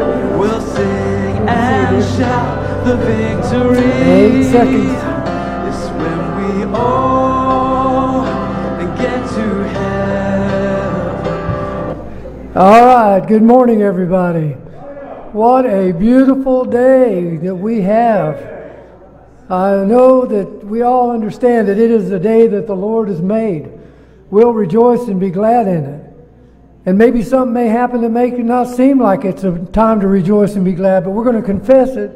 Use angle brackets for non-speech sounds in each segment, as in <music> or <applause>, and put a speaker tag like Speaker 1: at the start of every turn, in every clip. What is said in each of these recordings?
Speaker 1: We'll sing and shout the victory.
Speaker 2: Eight seconds.
Speaker 1: It's when we all get to heaven.
Speaker 2: All right, good morning, everybody. What a beautiful day that we have. I know that we all understand that it is the day that the Lord has made. We'll rejoice and be glad in it. And maybe something may happen to make it not seem like it's a time to rejoice and be glad, but we're going to confess it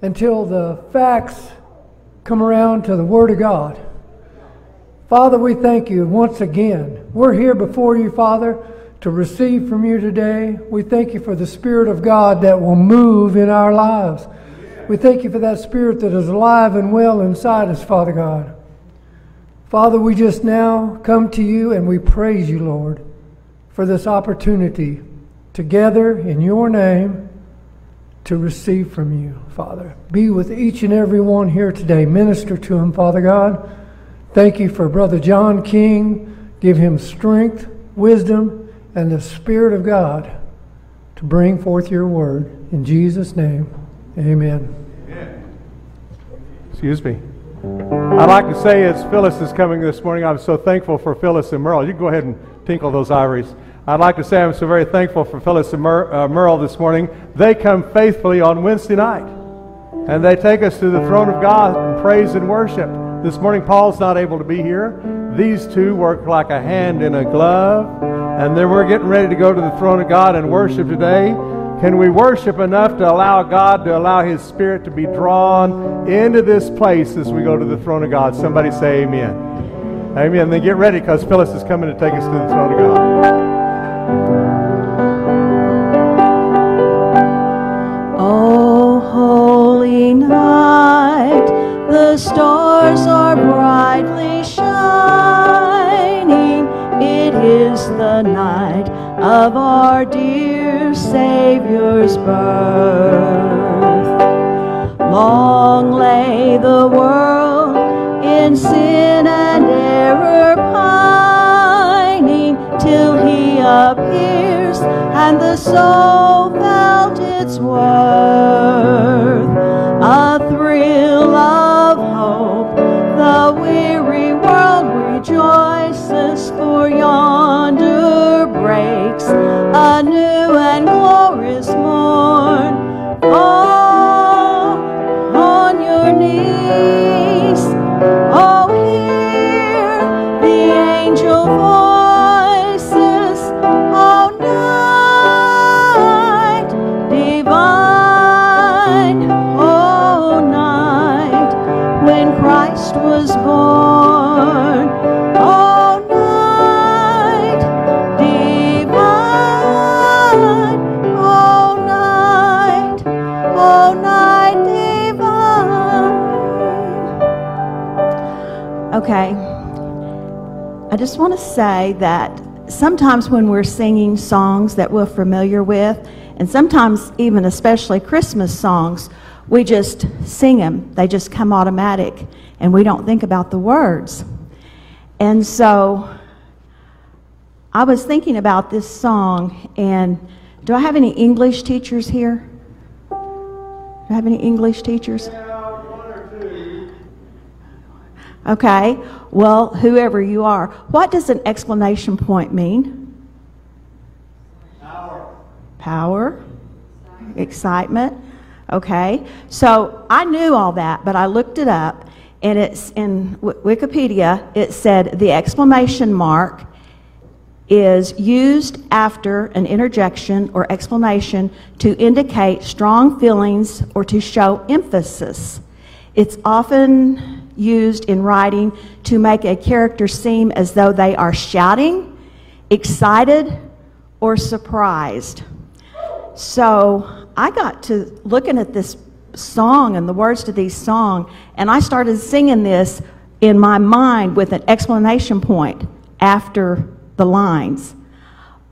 Speaker 2: until the facts come around to the Word of God. Father, we thank you once again. We're here before you, Father, to receive from you today. We thank you for the Spirit of God that will move in our lives. We thank you for that Spirit that is alive and well inside us, Father God. Father, we just now come to you and we praise you, Lord for this opportunity together in your name to receive from you, Father. Be with each and every one here today. Minister to him, Father God. Thank you for Brother John King. Give him strength, wisdom, and the Spirit of God to bring forth your word. In Jesus' name, amen.
Speaker 3: Excuse me. I'd like to say as Phyllis is coming this morning, I'm so thankful for Phyllis and Merle. You go ahead and tinkle those ivories. I'd like to say I'm so very thankful for Phyllis and Mer, uh, Merle this morning. They come faithfully on Wednesday night, and they take us to the throne of God in praise and worship. This morning, Paul's not able to be here. These two work like a hand in a glove, and then we're getting ready to go to the throne of God and worship today. Can we worship enough to allow God to allow His Spirit to be drawn into this place as we go to the throne of God? Somebody say amen. Amen. Then get ready because Phyllis is coming to take us to the throne of God.
Speaker 4: Long lay the world in sin and error appears and the soul felt its worth. A thrill of hope, the weary world rejoices, for yonder breaks a new and Okay. I just want to say that sometimes when we're singing songs that we're familiar with, and sometimes even especially Christmas songs, we just sing them. They just come automatic, and we don't think about the words. And so I was thinking about this song, and do I have any English teachers here? Do I have any English teachers? Okay, well, whoever you are, what does an explanation point mean? Power. Power. Excitement. Okay, so I knew all that, but I looked it up, and it's in w- Wikipedia. It said the exclamation mark is used after an interjection or explanation to indicate strong feelings or to show emphasis. It's often used in writing to make a character seem as though they are shouting, excited, or surprised. So I got to looking at this song and the words to this song, and I started singing this in my mind with an explanation point after the lines.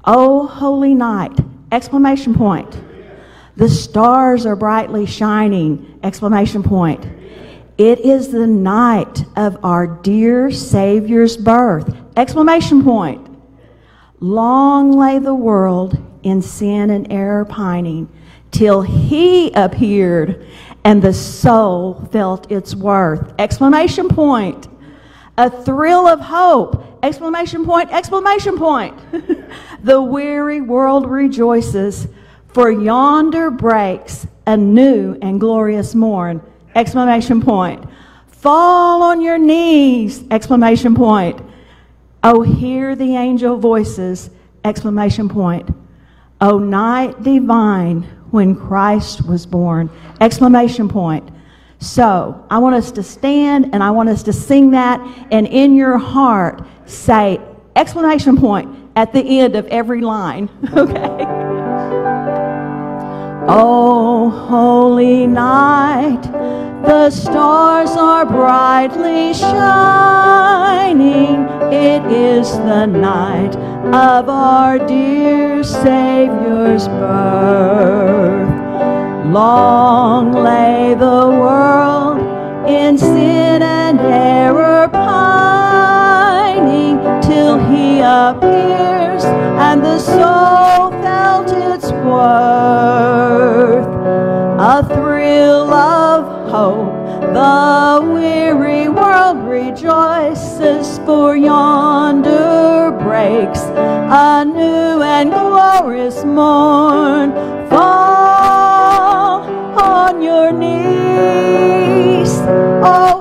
Speaker 4: Oh, holy night! Exclamation point. The stars are brightly shining! Exclamation point. It is the night of our dear Savior's birth! Exclamation point. Long lay the world in sin and error pining, till he appeared and the soul felt its worth. Exclamation point. A thrill of hope. Exclamation point, exclamation point. <laughs> the weary world rejoices, for yonder breaks a new and glorious morn. Exclamation point. Fall on your knees. Exclamation point. Oh, hear the angel voices. Exclamation point. Oh, night divine when Christ was born. Exclamation point. So I want us to stand and I want us to sing that, and in your heart say exclamation point at the end of every line. <laughs> Okay. Oh, holy night, the stars are brightly shining. It is the night of our dear Savior's birth. Long lay the world in sin and error pining till he appears and the soul felt its worth. A thrill of hope, the weary world rejoices, for yonder breaks a new and glorious morn. Fall on your knees, oh,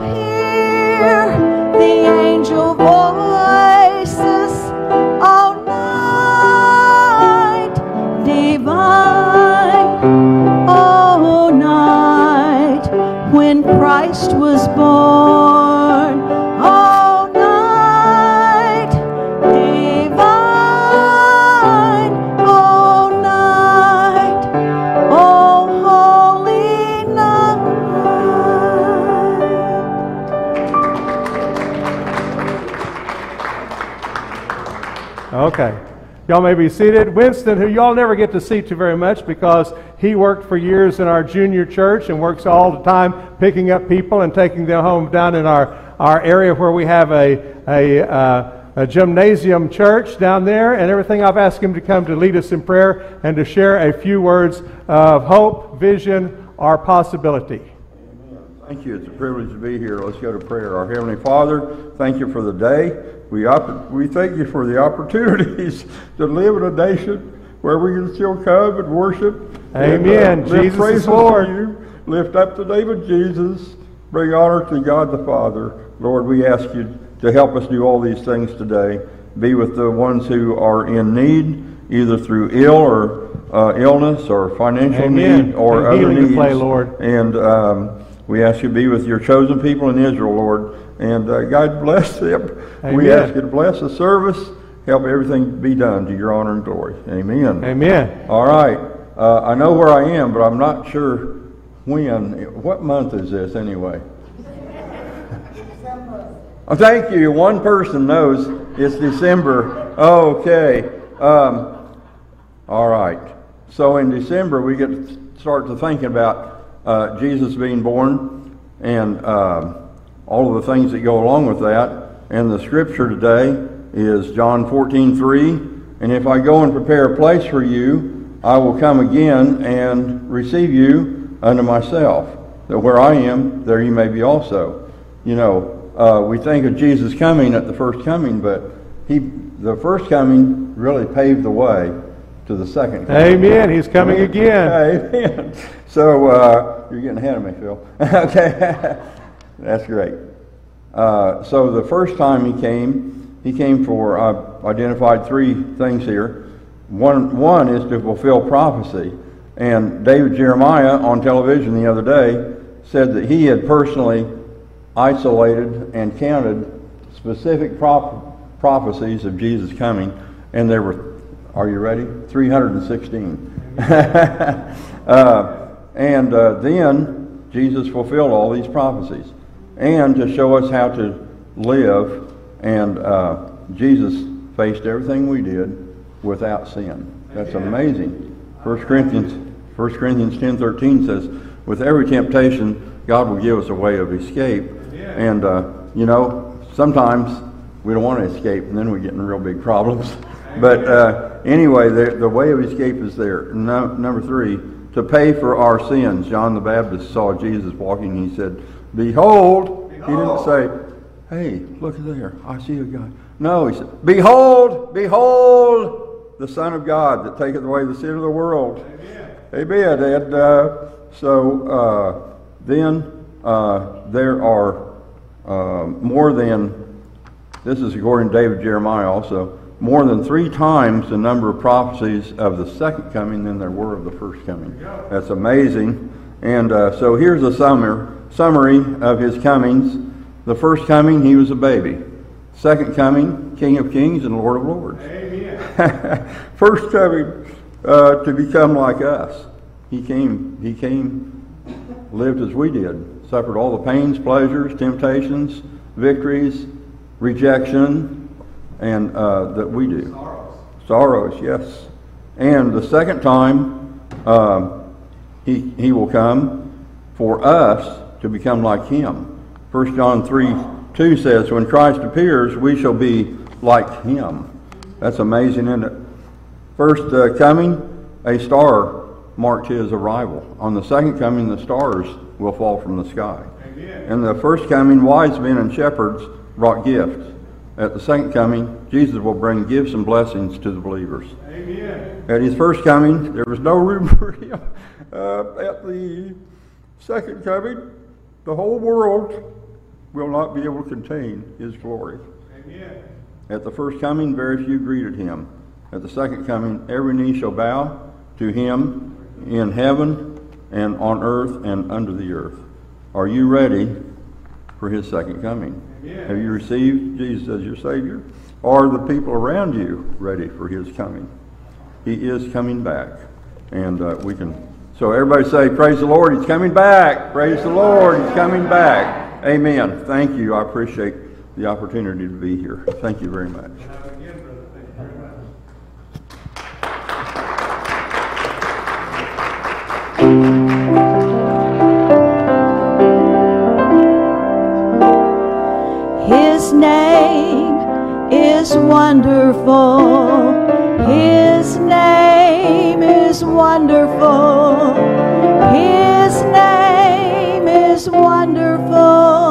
Speaker 4: Christ was born. Night divine. Night. Holy night.
Speaker 3: Okay. Y'all may be seated. Winston, who y'all never get to see too very much because he worked for years in our junior church and works all the time picking up people and taking them home down in our, our area where we have a, a, uh, a gymnasium church down there and everything. I've asked him to come to lead us in prayer and to share a few words of hope, vision, or possibility.
Speaker 5: Thank you. It's a privilege to be here. Let's go to prayer. Our Heavenly Father, thank you for the day. We, opp- we thank you for the opportunities <laughs> to live in a nation where we can still come and worship. and,
Speaker 3: Amen.
Speaker 5: lift
Speaker 3: Jesus is Lord.
Speaker 5: you, lift up the name of Jesus, bring honor to God the Father. Lord, we ask you to help us do all these things today. Be with the ones who are in need, either through ill or uh, illness or financial
Speaker 3: Amen.
Speaker 5: need or
Speaker 3: And
Speaker 5: other needs.
Speaker 3: play, Lord.
Speaker 5: And um, we ask you to be with your chosen people in Israel, Lord. And uh, God bless them. We ask you to bless the service. Help everything be done to your honor and glory. Amen.
Speaker 3: Amen.
Speaker 5: All right. Uh, I know where I am, but I'm not sure when. What month is this anyway? December. Oh, thank you. One person knows it's December. Okay. Um, all right. So in December, we get to start to thinking about uh, Jesus being born and um all of the things that go along with that. And the scripture today is John 14, 3. And if I go and prepare a place for you, I will come again and receive you unto myself, that where I am, there you may be also. You know, uh, we think of Jesus coming at the first coming, but he, the first coming really paved the way to the second coming.
Speaker 3: Amen. He's coming again.
Speaker 5: Amen. So uh, you're getting ahead of me, Phil. <laughs> okay, that's great. Uh, so the first time he came, he came for I've identified three things here. One one is to fulfill prophecy, and David Jeremiah on television the other day said that he had personally isolated and counted specific prop- prophecies of Jesus coming, and there were, are you ready? 316. <laughs> uh, and uh, then Jesus fulfilled all these prophecies, and to show us how to live, and uh, Jesus faced everything we did without sin. That's amazing. 1 Corinthians, 1 Corinthians 10, 13 says, with every temptation, God will give us a way of escape. And, uh, you know, sometimes we don't want to escape, and then we get in real big problems. <laughs> But uh, anyway, the, the way of escape is there. No, number three, to pay for our sins. John the Baptist saw Jesus walking. and He said, Behold. He didn't say, Hey, look there. I see a guy. No, he said, Behold, behold, the Son of God that taketh away the sin of the world. Amen. And uh, so uh, then uh, there are uh, more than, this is according to David Jeremiah also, more than three times the number of prophecies of the second coming than there were of the first coming. That's amazing. And uh, so here's a summary, summary of his comings. The first coming, he was a baby. Second coming, King of Kings and Lord of Lords. Amen. <laughs> first coming, uh, to become like us. He came, he came, lived as we did, suffered all the pains, pleasures, temptations, victories, rejection, and uh, that we do. Sorrows. Sorrows, yes. And the second time, um, he, he will come for us to become like him. 1 John 3 2 says, When Christ appears, we shall be like him. That's amazing, isn't it? First uh, coming, a star marked his arrival. On the second coming, the stars will fall from the sky. Amen. In the first coming, wise men and shepherds brought gifts. At the second coming, Jesus will bring gifts and blessings to the believers. Amen. At his first coming, there was no room <laughs> for him. Uh, at the second coming, the whole world will not be able to contain his glory. Amen. At the first coming, very few greeted him. At the second coming, every knee shall bow to him in heaven and on earth and under the earth. Are you ready for his second coming? Amen. Have you received Jesus as your Savior? Are the people around you ready for his coming? He is coming back. And uh, we can, so everybody say, Praise the Lord, he's coming back. Praise the Lord, he's coming back. Amen. Thank you. I appreciate the opportunity to be here. Thank you very much.
Speaker 4: His name is wonderful. His name is wonderful. His is wonderful.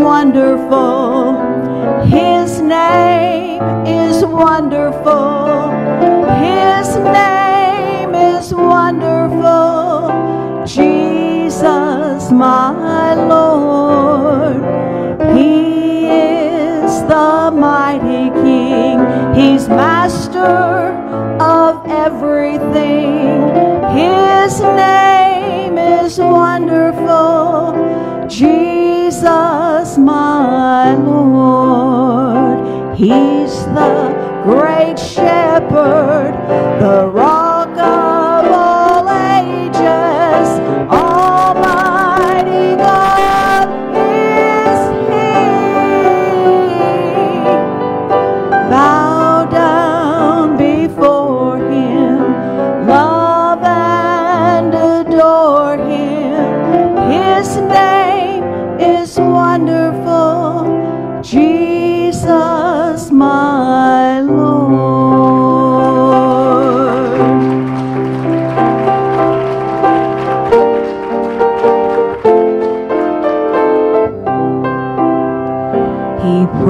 Speaker 4: Wonderful. His name is wonderful. His name is wonderful. Jesus, my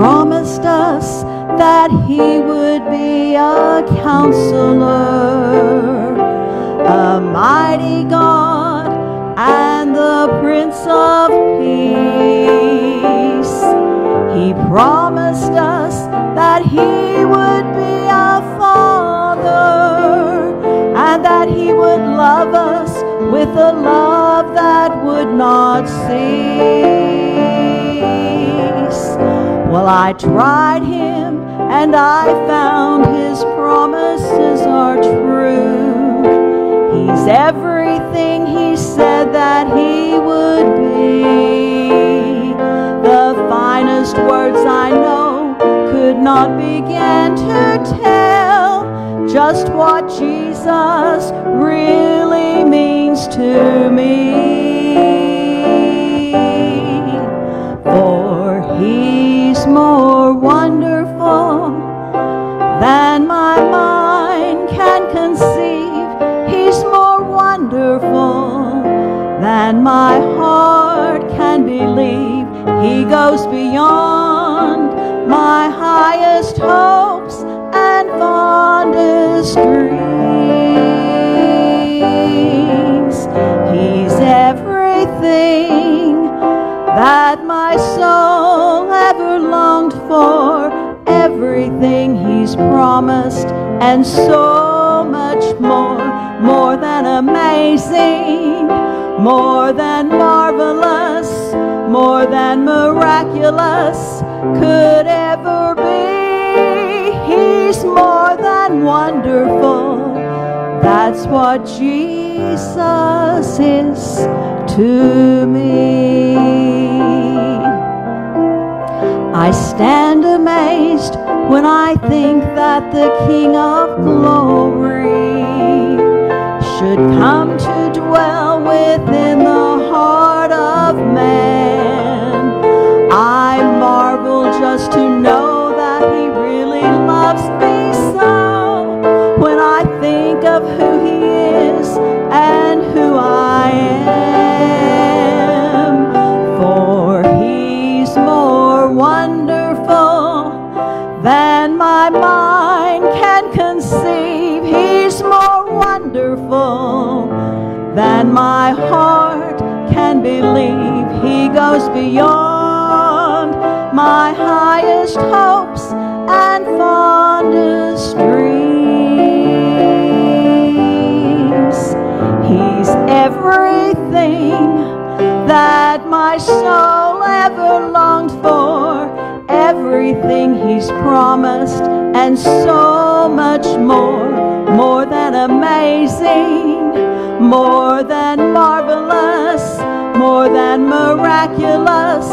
Speaker 4: promised us that He would be a counselor, a mighty God, and the Prince of Peace. He promised us that He would be a Father, and that He would love us with a love that would not cease. Well, I tried him and I found his promises are true. He's everything he said that he would be. The finest words I know could not begin to tell just what Jesus really means to me. He goes beyond my highest hopes and fondest dreams. He's everything that my soul ever longed for, everything He's promised, and so much more, more than amazing, more than marvelous, more than miraculous could ever be. He's more than wonderful. That's what Jesus is to me. I stand amazed when I think that the King of glory should come to dwell within the my heart can believe. He goes beyond my highest hopes and fondest dreams. He's everything that my soul ever longed for, everything He's promised, and so much more, more than amazing, more than marvelous, more than miraculous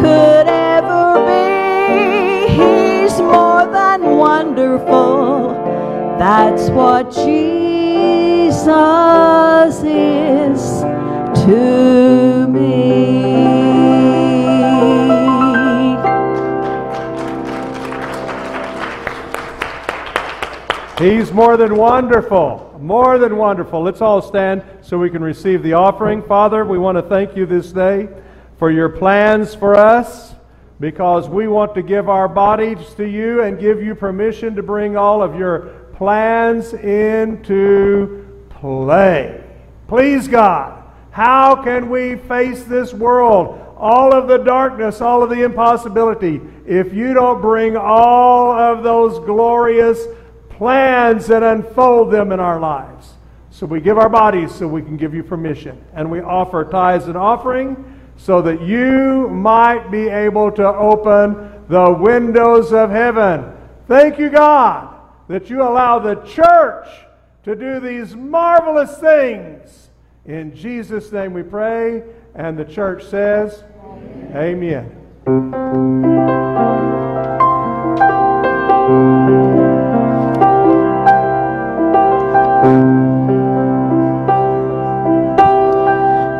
Speaker 4: could ever be. He's more than wonderful. That's what Jesus is to me.
Speaker 3: He's more than wonderful. More than wonderful. Let's all stand so we can receive the offering. Father, we want to thank you this day for your plans for us because we want to give our bodies to you and give you permission to bring all of your plans into play. Please, God, How can we face this world? All of the darkness, all of the impossibility, if you don't bring all of those glorious plans and unfold them in our lives. So we give our bodies so we can give you permission. And we offer tithes and offering so that you might be able to open the windows of heaven. Thank you, God, that you allow the church to do these marvelous things. In Jesus' name we pray. And the church says, Amen.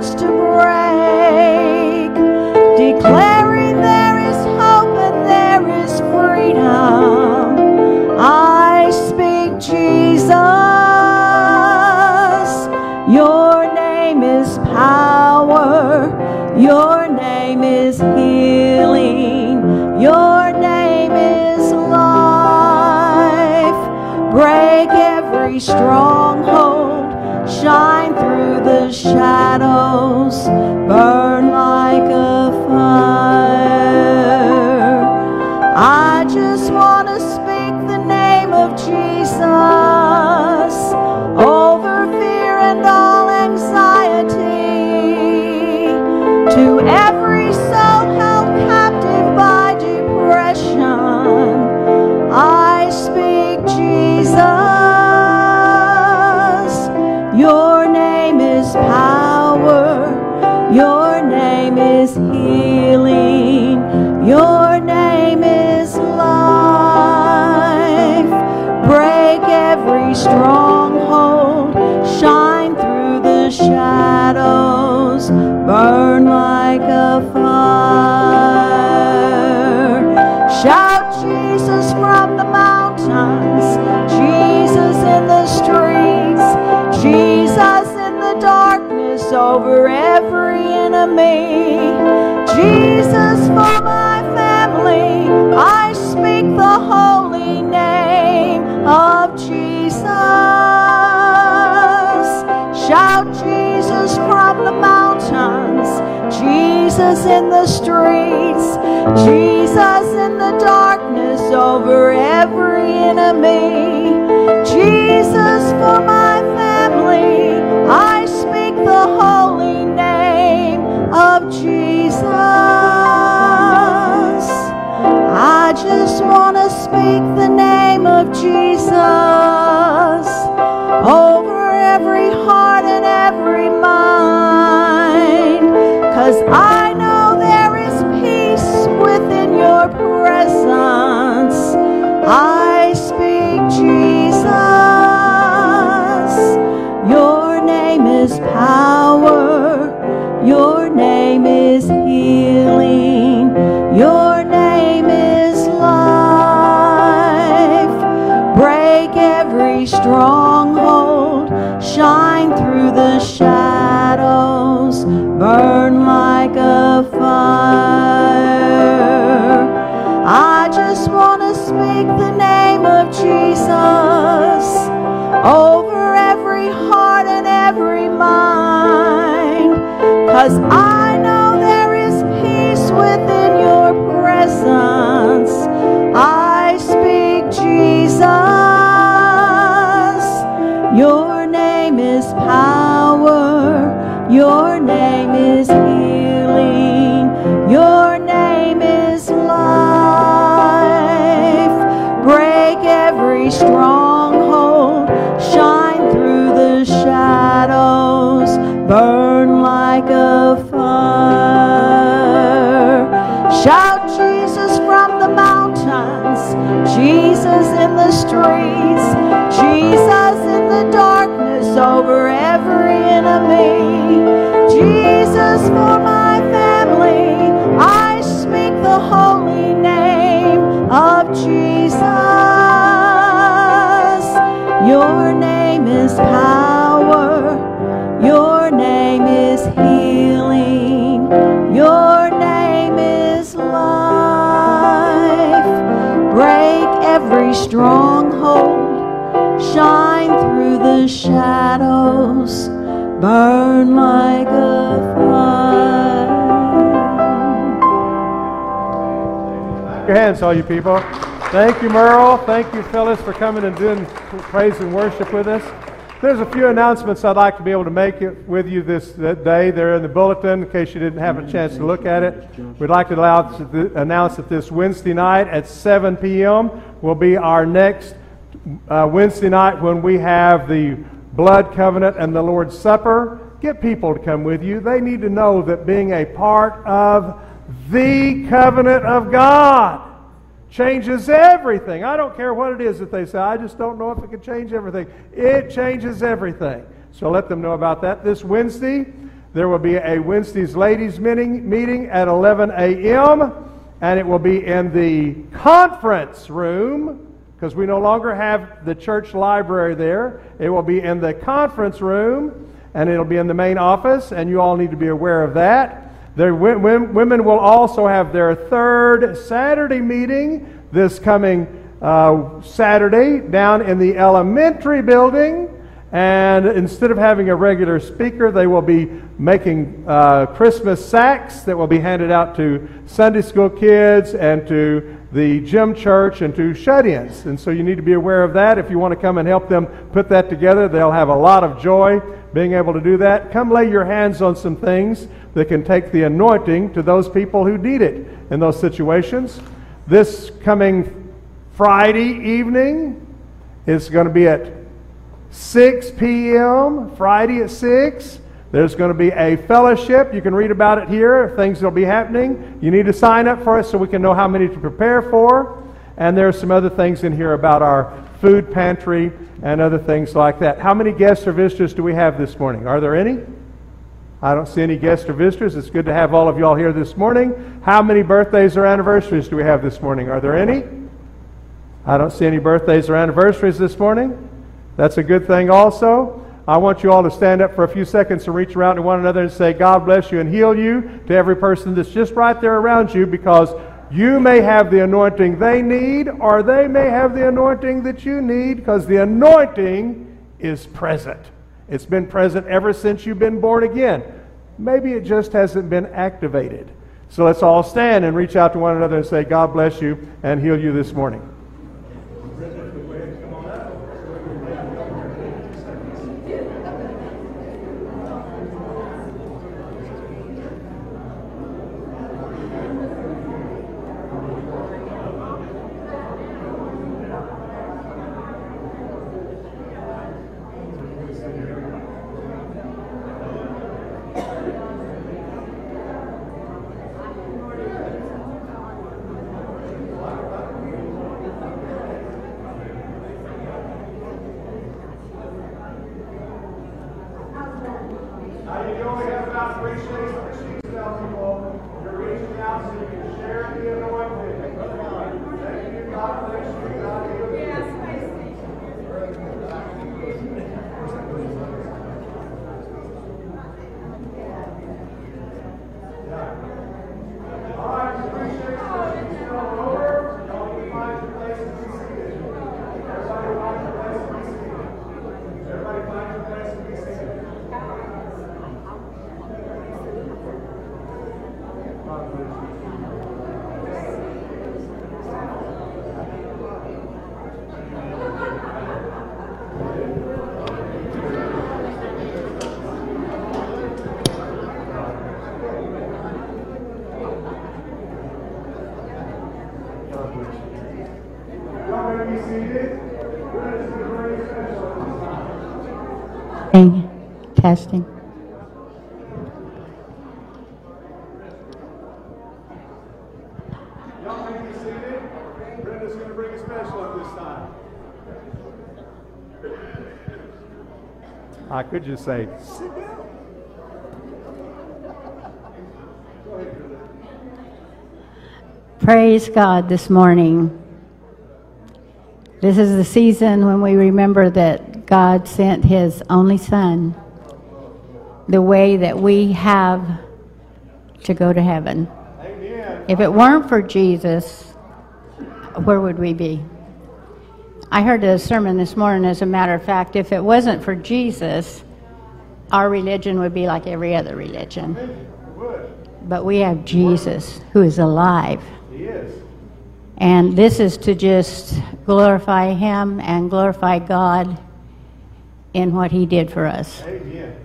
Speaker 4: to break, declaring there is hope and there is freedom. I speak Jesus. Your name is power. Your name is healing. Your name is life. Break every stronghold. Shine through the shadows. Burn Jesus in the streets. Jesus in the darkness over every enemy. Jesus for my family. I speak the holy name of Jesus. I just want to speak the name of Jesus Cause I Shout Jesus from the mountains. Jesus in the streets. Jesus in the darkness over every enemy. Jesus for my stronghold. Shine through the shadows. Burn like a fire.
Speaker 3: Your hands, all you people. Thank you, Merle. Thank you, Phyllis, for coming and doing praise and worship with us. There's a few announcements I'd like to be able to make it with you this day. They're in the bulletin in case you didn't have a chance to look at it. We'd like to to announce that this Wednesday night at 7 p.m. will be our next uh, Wednesday night when we have the blood covenant and the Lord's Supper. Get people to come with you. They need to know that being a part of the covenant of God changes everything. I don't care what it is that they say. I just don't know if it can change everything. It changes everything. So let them know about that. This Wednesday, there will be a Wednesday's ladies meeting, meeting at 11 a.m., and it will be in the conference room because we no longer have the church library there. It will be in the conference room, and it'll be in the main office, and you all need to be aware of that. The women will also have their third Saturday meeting this coming uh, Saturday down in the elementary building. And instead of having a regular speaker, they will be making uh, Christmas sacks that will be handed out to Sunday school kids and to the gym church and to shut ins. And so you need to be aware of that. If you want to come and help them put that together, they'll have a lot of joy being able to do that. Come lay your hands on some things that can take the anointing to those people who need it in those situations. This coming Friday evening is going to be at 6 p.m., Friday at 6. There's going to be a fellowship. You can read about it here, things that will be happening. You need to sign up for us so we can know how many to prepare for. And there are some other things in here about our food pantry and other things like that. How many guests or visitors do we have this morning? Are there any? I don't see any guests or visitors. It's good to have all of y'all here this morning. How many birthdays or anniversaries do we have this morning? Are there any? I don't see any birthdays or anniversaries this morning. That's a good thing also. I want you all to stand up for a few seconds and reach around to one another and say, God bless you and heal you to every person that's just right there around you because you may have the anointing they need or they may have the anointing that you need because the anointing is present. It's been present ever since you've been born again. Maybe it just hasn't been activated. So let's all stand and reach out to one another and say, God bless you and heal you this morning. could just say, sit down.
Speaker 6: Praise God this morning. This is the season when we remember that God sent His only Son the way that we have to go to heaven. Amen. If it weren't for Jesus, where would we be? I heard a sermon this morning, as a matter of fact. If it wasn't for Jesus, our religion would be like every other religion. But we have Jesus who is alive.
Speaker 3: He is.
Speaker 6: And this is to just glorify Him and glorify God in what He did for us.
Speaker 3: Amen.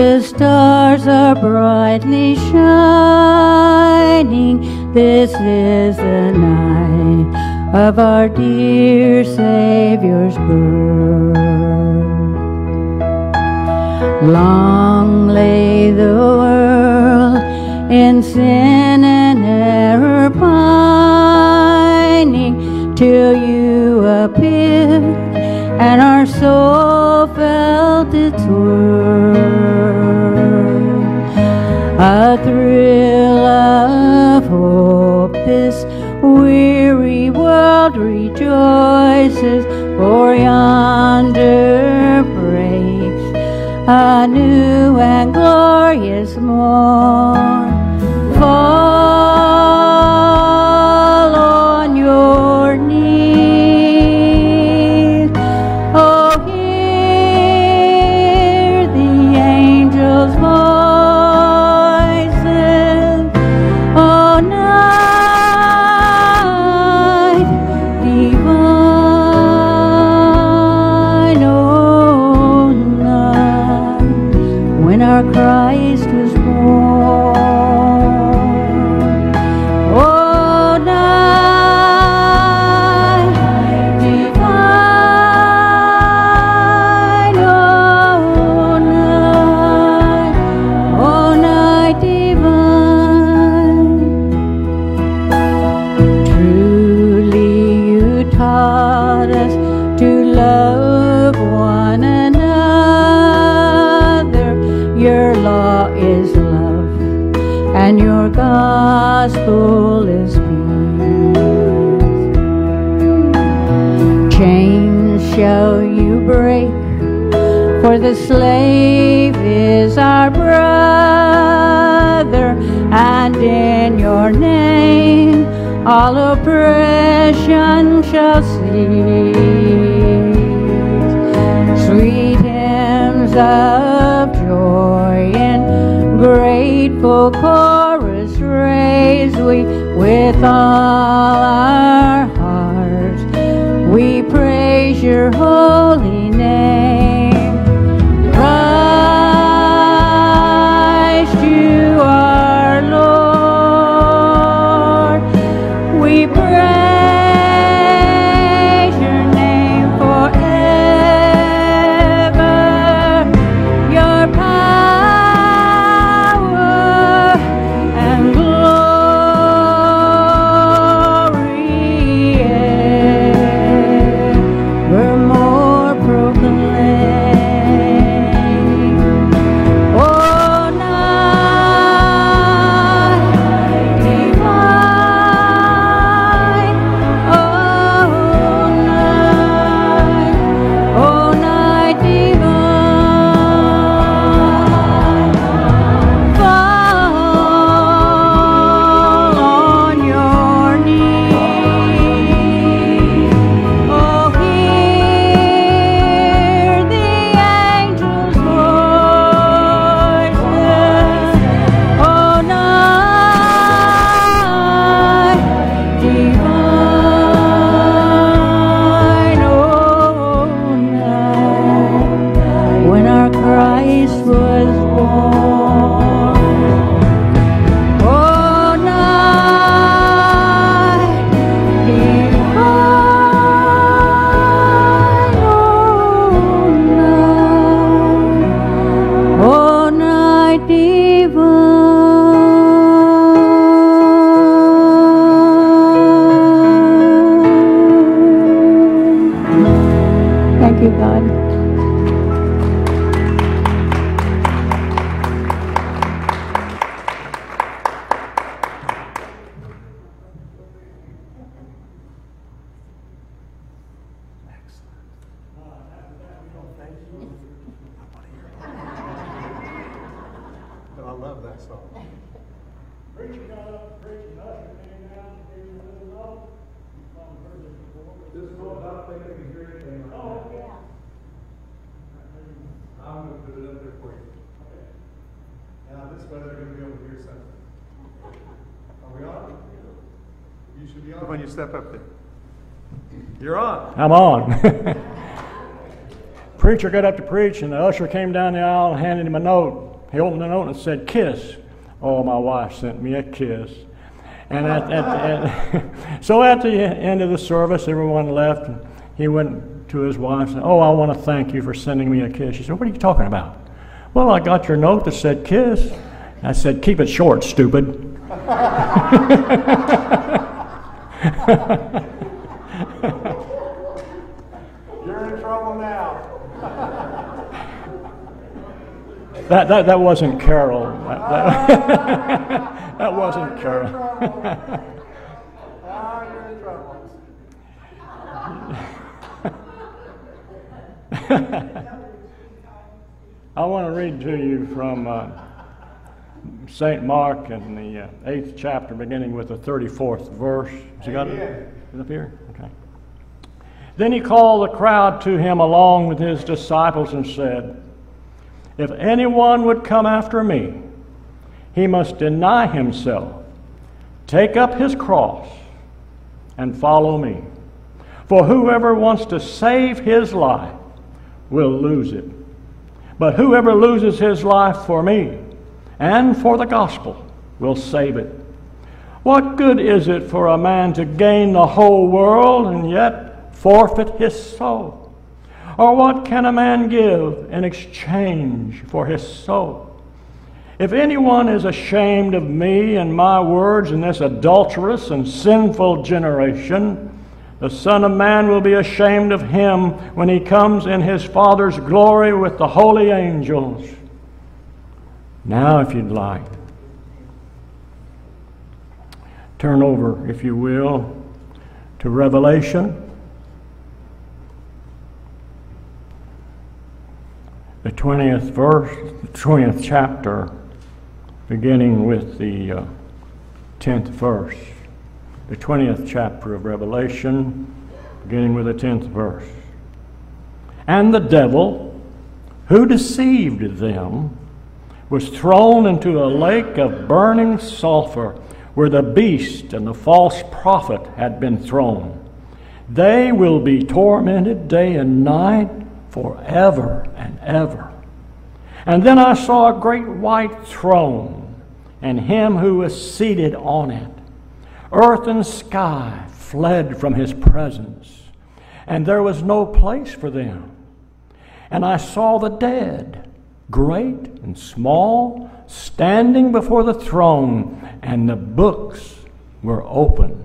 Speaker 6: The stars are brightly shining. This is the night of our dear Savior's birth. Long lay the world in sin and error pining till you appeared and our soul felt its worth. A thrill of hope, this weary world rejoices, for yonder breaks a new and glorious morn. Fall
Speaker 3: Now, this way they're going to be able to hear something. Are we on? You should be on when you step up there. You're on.
Speaker 7: I'm on. <laughs> Preacher got up to preach, and the usher came down the aisle and handed him a note. He opened the note and said, Kiss. Oh, my wife sent me a kiss. And at, at, at, <laughs> so at the end of the service, everyone left. And he went to his wife and said, Oh, I want to thank you for sending me a kiss. She said, What are you talking about? Well, I got your note that said kiss. I said, Keep it short, stupid.
Speaker 3: You're in trouble now.
Speaker 7: That, that, that wasn't Carol. That, that, <laughs> that wasn't Carol.
Speaker 3: You're in trouble. <laughs> <laughs>
Speaker 7: I want to read to you from uh, St. Mark in the uh, eighth chapter, beginning with the 34th verse. Has you got it? Is it up here? Okay. Then he called the crowd to him along with his disciples and said, If anyone would come after me, he must deny himself, take up his cross, and follow me. For whoever wants to save his life will lose it. But whoever loses his life for me and for the gospel will save it. What good is it for a man to gain the whole world and yet forfeit his soul? Or what can a man give in exchange for his soul? If anyone is ashamed of me and my words in this adulterous and sinful generation, the Son of Man will be ashamed of him when he comes in his Father's glory with the holy angels. Now, if you'd like, turn over, if you will, to Revelation. The 20th verse, the 20th chapter, beginning with the uh, 10th verse. The 20th chapter of Revelation, beginning with the 10th verse. And the devil, who deceived them, was thrown into a lake of burning sulfur where the beast and the false prophet had been thrown. They will be tormented day and night forever and ever. And then I saw a great white throne and him who was seated on it. Earth and sky fled from his presence, and there was no place for them. And I saw the dead, great and small, standing before the throne, and the books were open.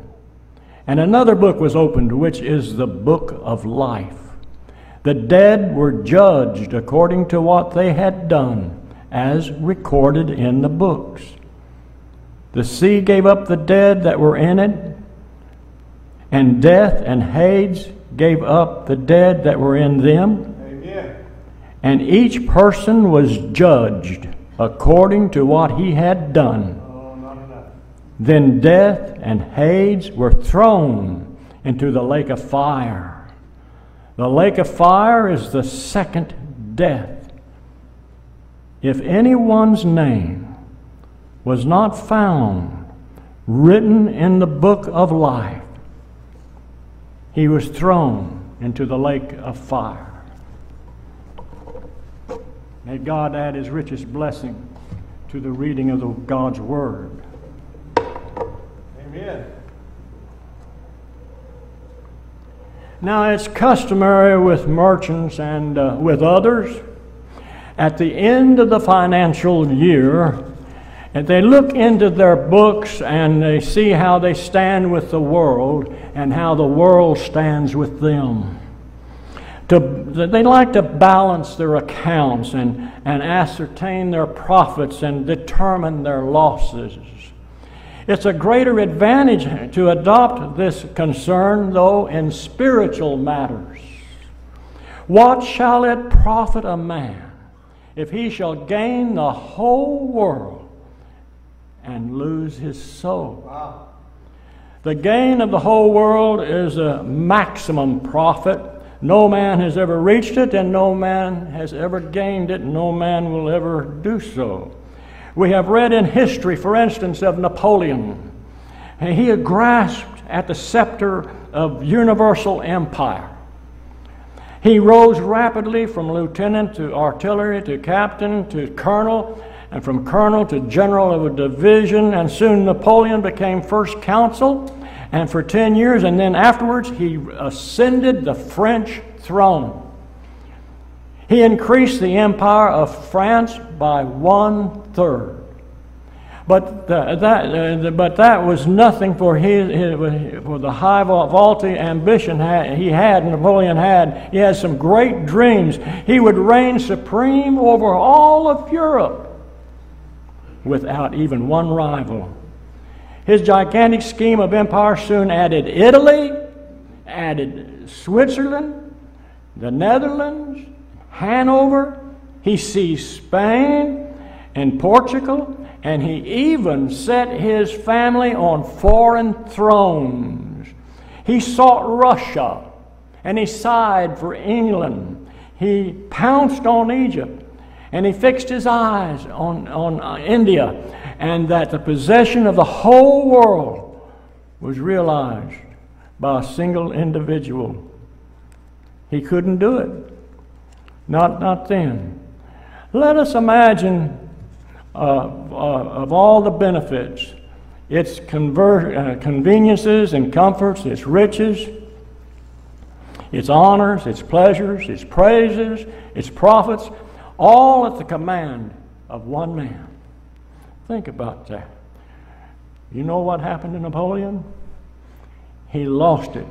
Speaker 7: And another book was opened, which is the book of life. The dead were judged according to what they had done, as recorded in the books. The sea gave up the dead that were in it, and death and Hades gave up the dead that were in them.
Speaker 3: Amen.
Speaker 7: And each person was judged according to what he had done.
Speaker 3: Oh.
Speaker 7: Then death and Hades were thrown into the lake of fire. The lake of fire is the second death. If anyone's name was not found written in the book of life, he was thrown into the lake of fire. May God add his richest blessing to the reading of the, God's word.
Speaker 3: Amen.
Speaker 7: Now, it's customary with merchants and uh, with others at the end of the financial year, and they look into their books and they see how they stand with the world and how the world stands with them. To, they like to balance their accounts and, and ascertain their profits and determine their losses. It's a greater advantage to adopt this concern, though, in spiritual matters. What shall it profit a man if he shall gain the whole world and lose his soul? The gain of the whole world is a maximum profit. No man has ever reached it, and no man has ever gained it, and no man will ever do so. We have read in history, for instance, of Napoleon. He had grasped at the scepter of universal empire. He rose rapidly from lieutenant to artillery to captain to colonel, and from colonel to general of a division, and soon Napoleon became first consul, and for 10 years, and then afterwards, he ascended the French throne. He increased the empire of France by one third. But that, uh, but that was nothing for, his, his, for the high vaulty ambition he had, Napoleon had. He had some great dreams. He would reign supreme over all of Europe without even one rival. His gigantic scheme of empire soon added Italy, added Switzerland, the Netherlands, Hanover. He seized Spain and Portugal, and he even set his family on foreign thrones. He sought Russia, and he sighed for England. He pounced on Egypt, and he fixed his eyes on, on uh, India, and that the possession of the whole world was realized by a single individual. He couldn't do it. Not, not then. Let us imagine uh, uh, of all the benefits, its conver- uh, conveniences and comforts, its riches, its honors, its pleasures, its praises, its profits, all at the command of one man. Think about that. You know what happened to Napoleon? He lost it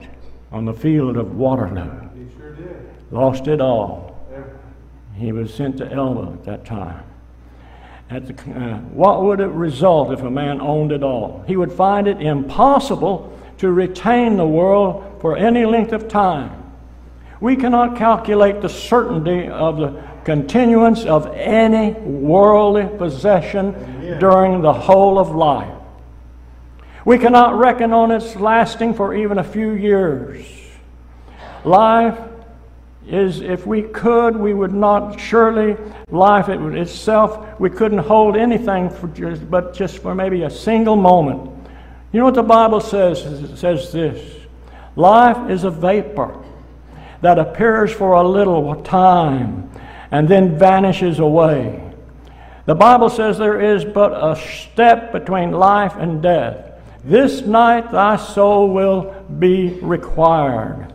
Speaker 7: on the field of Waterloo.
Speaker 3: He sure did.
Speaker 7: Lost it all. Yeah. He was sent to Elba at that time. At the, uh, what would it result if a man owned it all? He would find it impossible to retain the world for any length of time. We cannot calculate the certainty of the continuance of any worldly possession during the whole of life. We cannot reckon on its lasting for even a few years. Life is if we could, we would not surely life it, itself. We couldn't hold anything for just, but just for maybe a single moment. You know what the Bible says? It says this: life is a vapor that appears for a little time and then vanishes away. The Bible says there is but a step between life and death. This night thy soul will be required.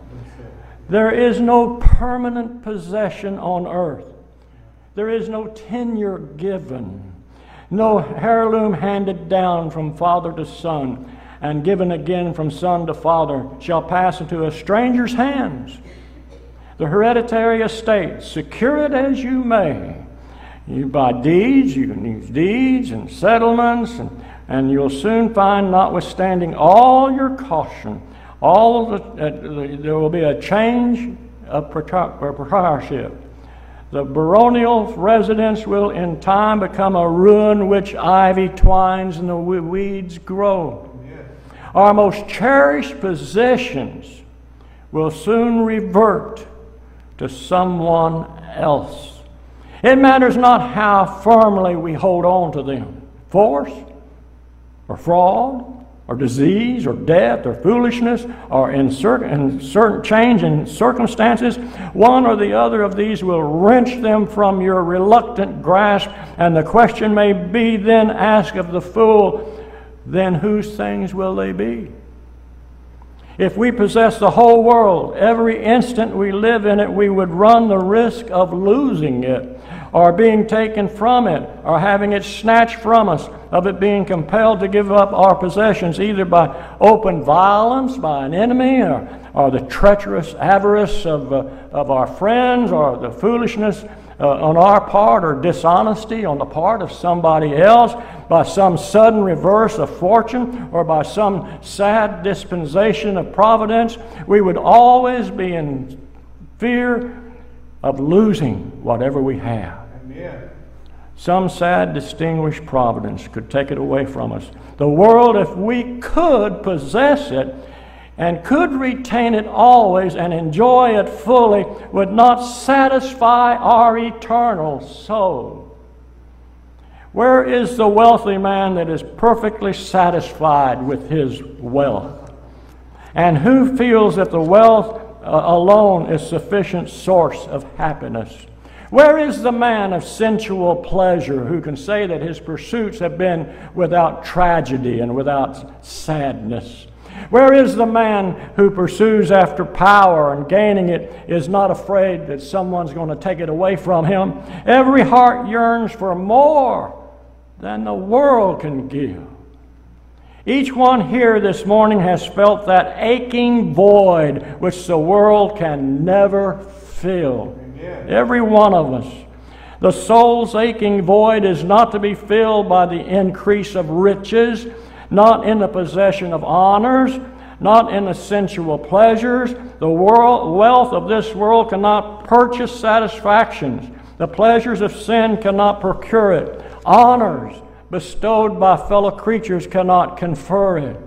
Speaker 7: There is no permanent possession on earth. There is no tenure given, no heirloom handed down from father to son and given again from son to father shall pass into a stranger's hands. The hereditary estate, secure it as you may. You buy deeds, you can use deeds and settlements, and, and you'll soon find, notwithstanding all your caution, all of the, uh, there will be a change of proprietorship. The baronial residence will in time become a ruin which ivy twines and the weeds grow. Our most cherished possessions will soon revert to someone else. It matters not how firmly we hold on to them force or fraud or disease or death or foolishness or in certain, in certain change in circumstances, one or the other of these will wrench them from your reluctant grasp. And the question may be then asked of the fool, then whose things will they be? If we possess the whole world, every instant we live in it, we would run the risk of losing it. Or being taken from it, or having it snatched from us, of it being compelled to give up our possessions, either by open violence by an enemy, or, or the treacherous avarice of, uh, of our friends, or the foolishness uh, on our part, or dishonesty on the part of somebody else, by some sudden reverse of fortune, or by some sad dispensation of providence, we would always be in fear of losing whatever we have. Some sad, distinguished providence could take it away from us. The world, if we could possess it and could retain it always and enjoy it fully, would not satisfy our eternal soul. Where is the wealthy man that is perfectly satisfied with his wealth? And who feels that the wealth uh, alone is sufficient source of happiness? Where is the man of sensual pleasure who can say that his pursuits have been without tragedy and without sadness? Where is the man who pursues after power and gaining it is not afraid that someone's going to take it away from him? Every heart yearns for more than the world can give. Each one here this morning has felt that aching void which the world can never fill. Every one of us. The soul's aching void is not to be filled by the increase of riches, not in the possession of honors, not in the sensual pleasures. The world, wealth of this world cannot purchase satisfactions. The pleasures of sin cannot procure it. Honors bestowed by fellow creatures cannot confer it.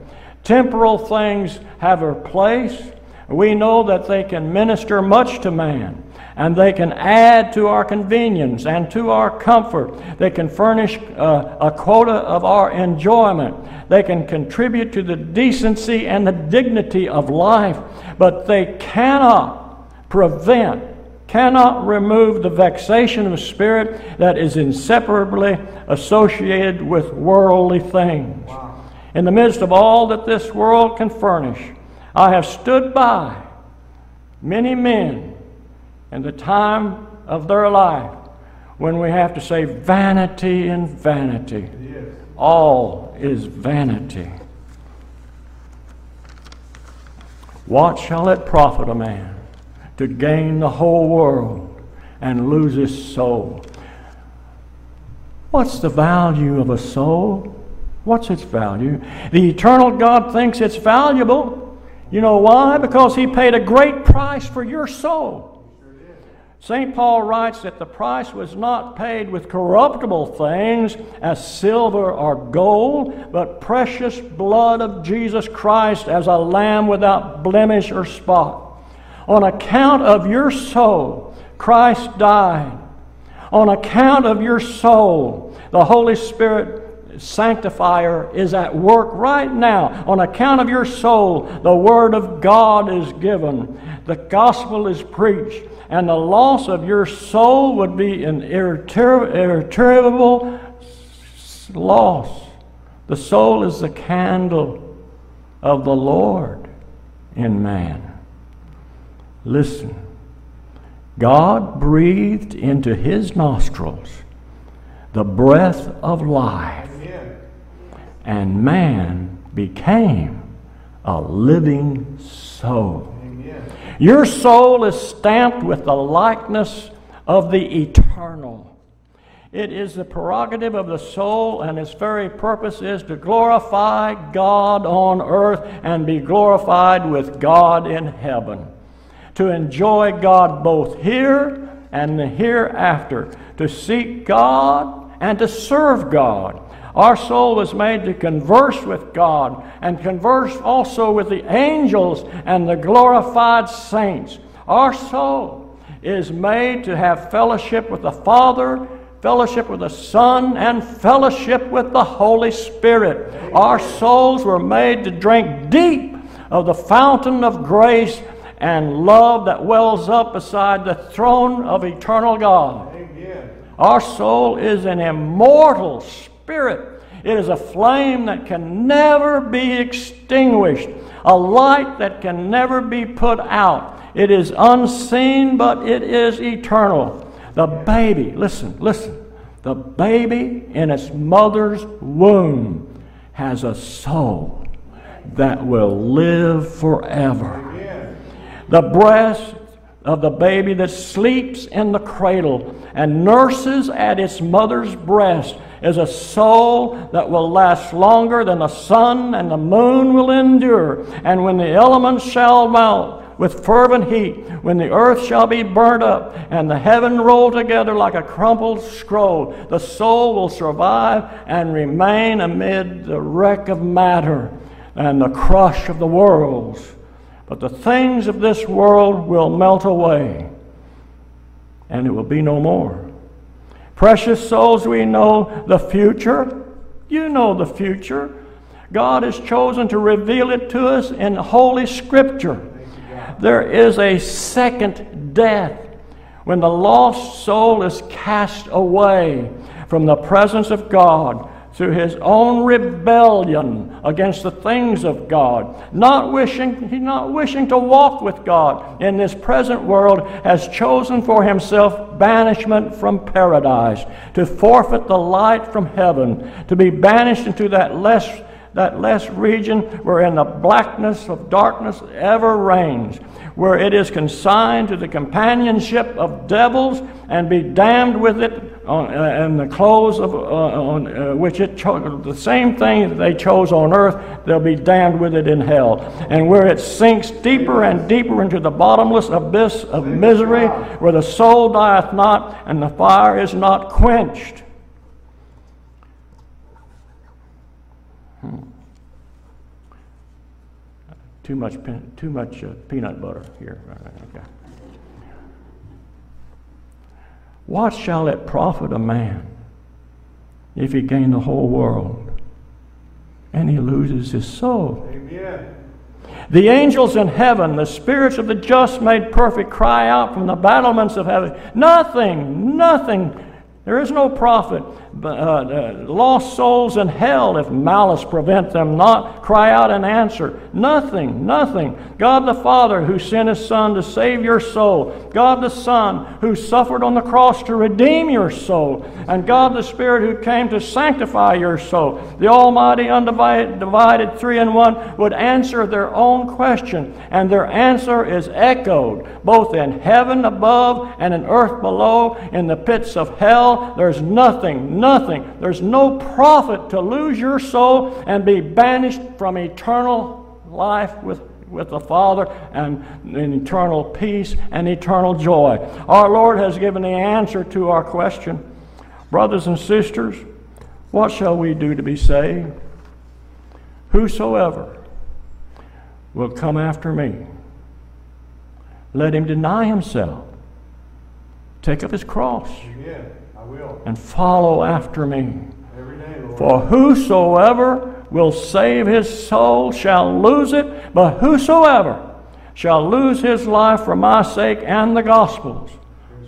Speaker 7: Temporal things have their place. We know that they can minister much to man and they can add to our convenience and to our comfort. They can furnish uh, a quota of our enjoyment. They can contribute to the decency and the dignity of life, but they cannot prevent, cannot remove the vexation of spirit that is inseparably associated with worldly things. In the midst of all that this world can furnish, I have stood by many men in the time of their life when we have to say vanity and vanity. Yes. All is vanity. What shall it profit a man to gain the whole world and lose his soul? What's the value of a soul? What's its value? The eternal God thinks it's valuable. You know why? Because He paid a great price for your soul. St. Paul writes that the price was not paid with corruptible things as silver or gold, but precious blood of Jesus Christ as a lamb without blemish or spot. On account of your soul, Christ died. On account of your soul, the Holy Spirit sanctifier is at work right now. On account of your soul, the Word of God is given. The gospel is preached and the loss of your soul would be an irretrievable loss. The soul is the candle of the Lord in man. Listen, God breathed into his nostrils the breath of life, and man became a living soul. Your soul is stamped with the likeness of the eternal. It is the prerogative of the soul, and its very purpose is to glorify God on earth and be glorified with God in heaven. To enjoy God both here and hereafter. To seek God and to serve God. Our soul was made to converse with God and converse also with the angels and the glorified saints. Our soul is made to have fellowship with the Father, fellowship with the Son, and fellowship with the Holy Spirit. Our souls were made to drink deep of the fountain of grace and love that wells up beside the throne of eternal God. Amen. Our soul is an immortal spirit. It is a flame that can never be extinguished, a light that can never be put out. It is unseen, but it is eternal. The baby, listen, listen. The baby in its mother's womb has a soul that will live forever. The breast of the baby that sleeps in the cradle and nurses at its mother's breast is a soul that will last longer than the sun and the moon will endure. And when the elements shall melt, with fervent heat, when the earth shall be burnt up and the heaven roll together like a crumpled scroll, the soul will survive and remain amid the wreck of matter and the crush of the worlds. But the things of this world will melt away, and it will be no more. Precious souls, we know the future. You know the future. God has chosen to reveal it to us in Holy Scripture. There is a second death when the lost soul is cast away from the presence of God through his own rebellion against the things of God, not wishing, not wishing to walk with God in this present world, has chosen for himself banishment from paradise, to forfeit the light from heaven, to be banished into that less that less region wherein the blackness of darkness ever reigns, where it is consigned to the companionship of devils and be damned with it on, uh, in the clothes of uh, on, uh, which it chose, the same thing that they chose on earth, they'll be damned with it in hell. And where it sinks deeper and deeper into the bottomless abyss of misery, where the soul dieth not and the fire is not quenched. Hmm. Too much, too much uh, peanut butter here. Okay. What shall it profit a man if he gain the whole world and he loses his soul? Amen. The angels in heaven, the spirits of the just made perfect, cry out from the battlements of heaven Nothing, nothing there is no profit. Uh, lost souls in hell, if malice prevent them not, cry out and answer. Nothing, nothing. God the Father, who sent His Son to save your soul. God the Son, who suffered on the cross to redeem your soul. And God the Spirit, who came to sanctify your soul. The Almighty, undivided, divided, three in one, would answer their own question. And their answer is echoed both in heaven above and in earth below, in the pits of hell there's nothing, nothing. There's no profit to lose your soul and be banished from eternal life with with the Father and in eternal peace and eternal joy. Our Lord has given the answer to our question. Brothers and sisters, what shall we do to be saved? Whosoever will come after me, let him deny himself, take up his cross. And follow after me. For whosoever will save his soul shall lose it, but whosoever shall lose his life for my sake and the gospel's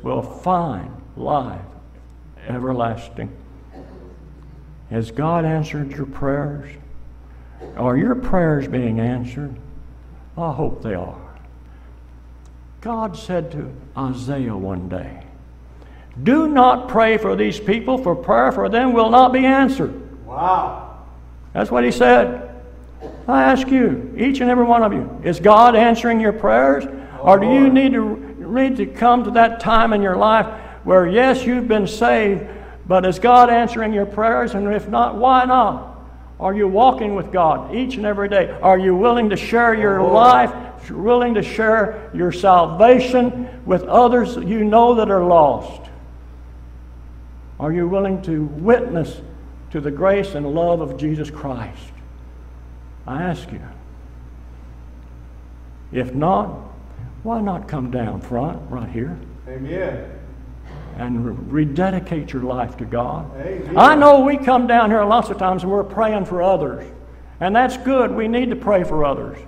Speaker 7: will find life everlasting. Has God answered your prayers? Are your prayers being answered? I hope they are. God said to Isaiah one day, do not pray for these people, for prayer for them will not be answered. Wow. That's what he said. I ask you, each and every one of you, is God answering your prayers? Oh, or do you need to, need to come to that time in your life where, yes, you've been saved, but is God answering your prayers? And if not, why not? Are you walking with God each and every day? Are you willing to share your oh, life, willing to share your salvation with others you know that are lost? Are you willing to witness to the grace and love of Jesus Christ? I ask you. If not, why not come down front right here? Amen. And rededicate your life to God. Amen. I know we come down here lots of times and we're praying for others. And that's good. We need to pray for others.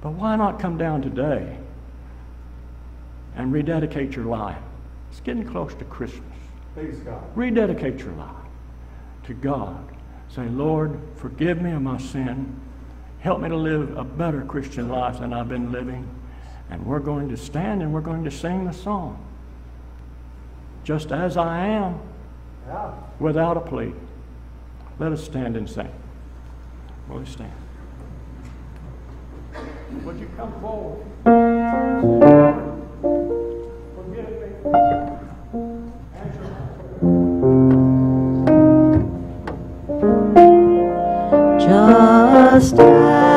Speaker 7: But why not come down today and rededicate your life? It's getting close to Christmas. Please, God. Rededicate your life to God. Say, Lord, forgive me of my sin. Help me to live a better Christian life than I've been living. And we're going to stand and we're going to sing the song. Just as I am, yeah. without a plea. Let us stand and sing. Will you stand? Would you come forward? Forgive me. just